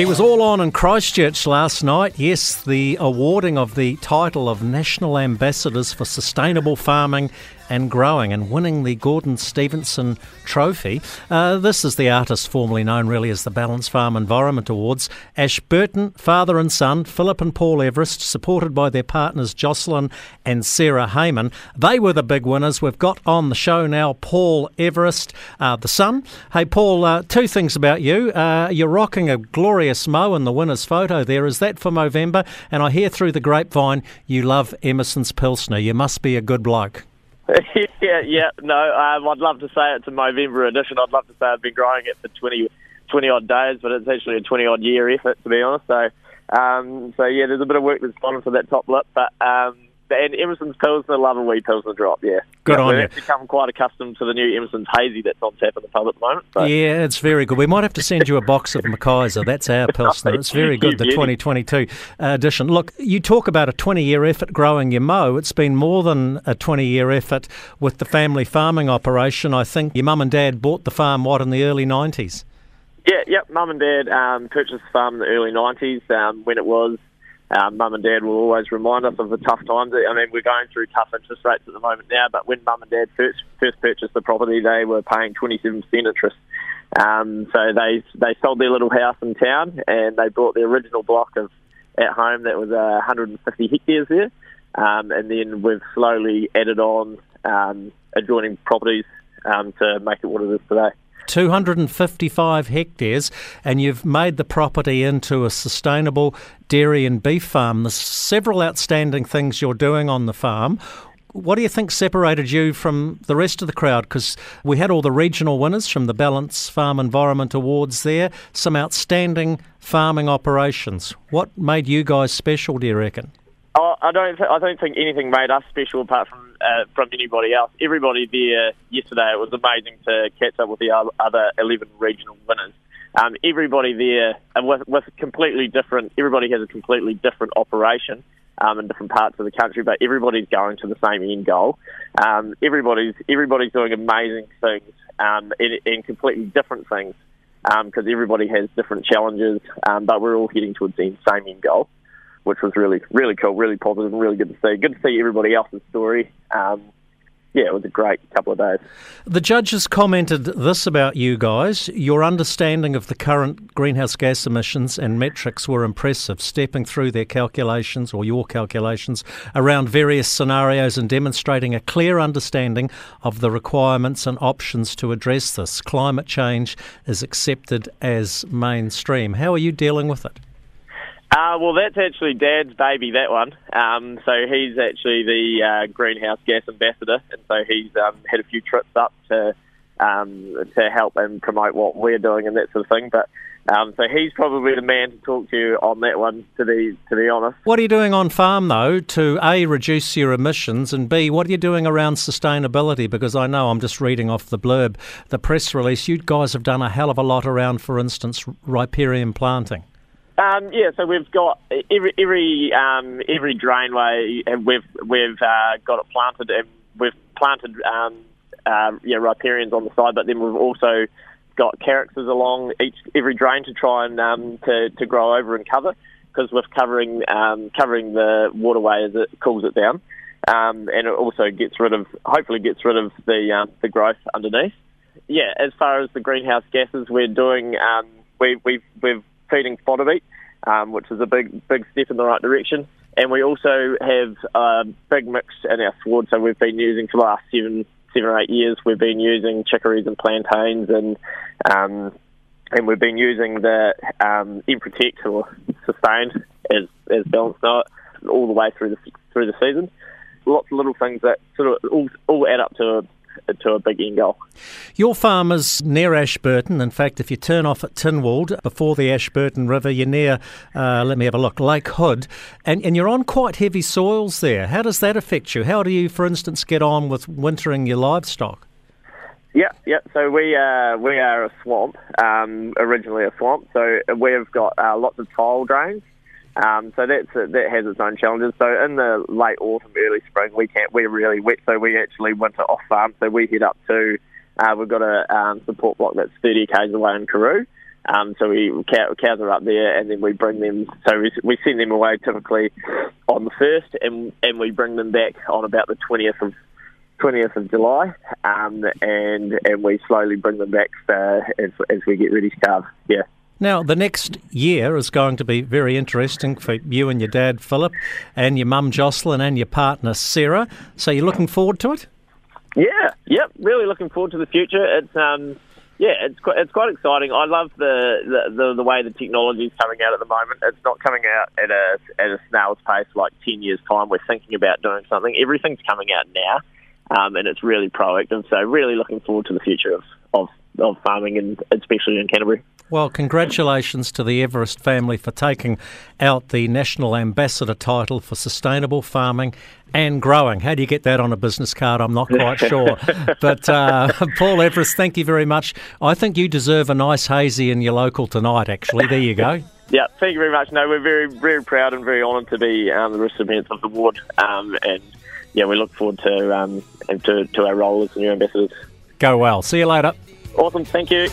She was all on in Christchurch last night. Yes, the awarding of the title of National Ambassadors for Sustainable Farming and growing and winning the Gordon Stephenson Trophy. Uh, this is the artist formerly known really as the Ballance Farm Environment Awards. Ashburton, father and son, Phillip and Paul Everest, supported by their partners Jocelyn and Sarah Heyman. They were the big winners. We've got on the show now Paul Everest, uh, the son. Hey, Paul, uh, two things about you. Uh, you're rocking a glorious mo in the winner's photo there. Is that for Movember? And I hear through the grapevine you love Emerson's Pilsner. You must be a good bloke. yeah, yeah, no, um, I'd love to say it's a Movember edition. I'd love to say I've been growing it for 20, 20 odd days, but it's actually a 20 odd year effort, to be honest. So, um, so yeah, there's a bit of work that's gone into that top lip, but um, and Emerson's Pilsner, love a wee Pilsner drop, yeah. Good yeah, on we've you. become quite accustomed to the new Emerson's Hazy that's on tap in the pub at the moment. So. Yeah, it's very good. We might have to send you a box of Mackiser. That's our Pilsner. It's very good, the 2022 edition. Look, you talk about a 20 year effort growing your mo. It's been more than a 20 year effort with the family farming operation. I think your mum and dad bought the farm, what, in the early 90s? Yeah, yep. Mum and dad um, purchased the farm in the early 90s um, when it was um, mum and dad will always remind us of the tough times. I mean, we're going through tough interest rates at the moment now, but when mum and dad first, first purchased the property, they were paying 27% interest. Um, so they they sold their little house in town and they bought the original block of at home that was uh, 150 hectares there, um, and then we've slowly added on um, adjoining properties um, to make it what it is today. 255 hectares, and you've made the property into a sustainable dairy and beef farm. There's several outstanding things you're doing on the farm. What do you think separated you from the rest of the crowd? Because we had all the regional winners from the Ballance Farm Environment Awards there, some outstanding farming operations. What made you guys special, do you reckon? Oh, I don't. Th- I don't think anything made us special apart from uh, from anybody else. Everybody there yesterday. It was amazing to catch up with the other eleven regional winners. Um, everybody there and with, with completely different. Everybody has a completely different operation um, in different parts of the country, but everybody's going to the same end goal. Um, everybody's everybody's doing amazing things um, in, in completely different things because um, everybody has different challenges, um, but we're all heading towards the same end goal which was really, really cool, really positive, and really good to see. Good to see everybody else's story. Um, yeah, it was a great couple of days. The judges commented this about you guys. Your understanding of the current greenhouse gas emissions and metrics were impressive, stepping through their calculations or your calculations around various scenarios and demonstrating a clear understanding of the requirements and options to address this. Climate change is accepted as mainstream. How are you dealing with it? Uh, well, that's actually Dad's baby, that one. Um, so he's actually the uh, greenhouse gas ambassador, and so he's um, had a few trips up to um, to help and promote what we're doing and that sort of thing. But um, so he's probably the man to talk to you on that one. To be to be honest, what are you doing on farm though to a reduce your emissions and b what are you doing around sustainability? Because I know I'm just reading off the blurb, the press release. You guys have done a hell of a lot around, for instance, riparian planting. Um, yeah, so we've got every every um, every drainway we've we've uh, got it planted and we've planted um, uh, yeah riparians on the side, but then we've also got carexes along each every drain to try and um, to to grow over and cover because with covering um, covering the waterway as it cools it down, um, and it also gets rid of hopefully gets rid of the um, the growth underneath. Yeah, as far as the greenhouse gases, we're doing um, we we've we've feeding fodder beet, um, which is a big big step in the right direction. And we also have a big mix in our sward, so we've been using for the last seven seven or eight years. We've been using chicories and plantains, and um, and we've been using the um, Protect or Sustained as as balanced note all the way through the through the season. Lots of little things that sort of all, all add up to to a big end goal. Your farm is near Ashburton. In fact, if you turn off at Tynwald before the Ashburton River, you're near, uh, let me have a look, Lake Hood, and, and you're on quite heavy soils there. How does that affect you? How do you, for instance, get on with wintering your livestock? Yeah, yeah. So we uh, we are a swamp, um, originally a swamp. So we've got uh, lots of tile drains. Um, so that's that has its own challenges. So in the late autumn, early spring, we can't. We're really wet, so we actually winter off farm. So we head up to. Uh, we've got a um, support block that's 30 k's away in Carew. Um, so we cow, cows are up there, and then we bring them. So we, we send them away typically on the first, and and we bring them back on about the twentieth of twentieth of July, um, and and we slowly bring them back uh, as as we get ready to calve. Yeah. Now, the next year is going to be very interesting for you and your dad, Phillip, and your mum, Jocelyn, and your partner, Sarah. So you're looking forward to it? Yeah, yep, really looking forward to the future. It's um, yeah, it's quite, it's quite exciting. I love the, the, the, the way the technology is coming out at the moment. It's not coming out at a at a snail's pace like ten years time. We're thinking about doing something. Everything's coming out now, um, and it's really proactive. So really looking forward to the future of of, of farming, and especially in Canterbury. Well, congratulations to the Everest family for taking out the National Ambassador title for sustainable farming and growing. How do you get that on a business card? I'm not quite sure. but uh, Paul Everest, thank you very much. I think you deserve a nice hazy in your local tonight, actually. There you go. Yeah, thank you very much. No, we're very, very proud and very honoured to be um, the recipients of the award. Um, and yeah, we look forward to, um, to, to our role as new ambassadors. Go well. See you later. Awesome. Thank you.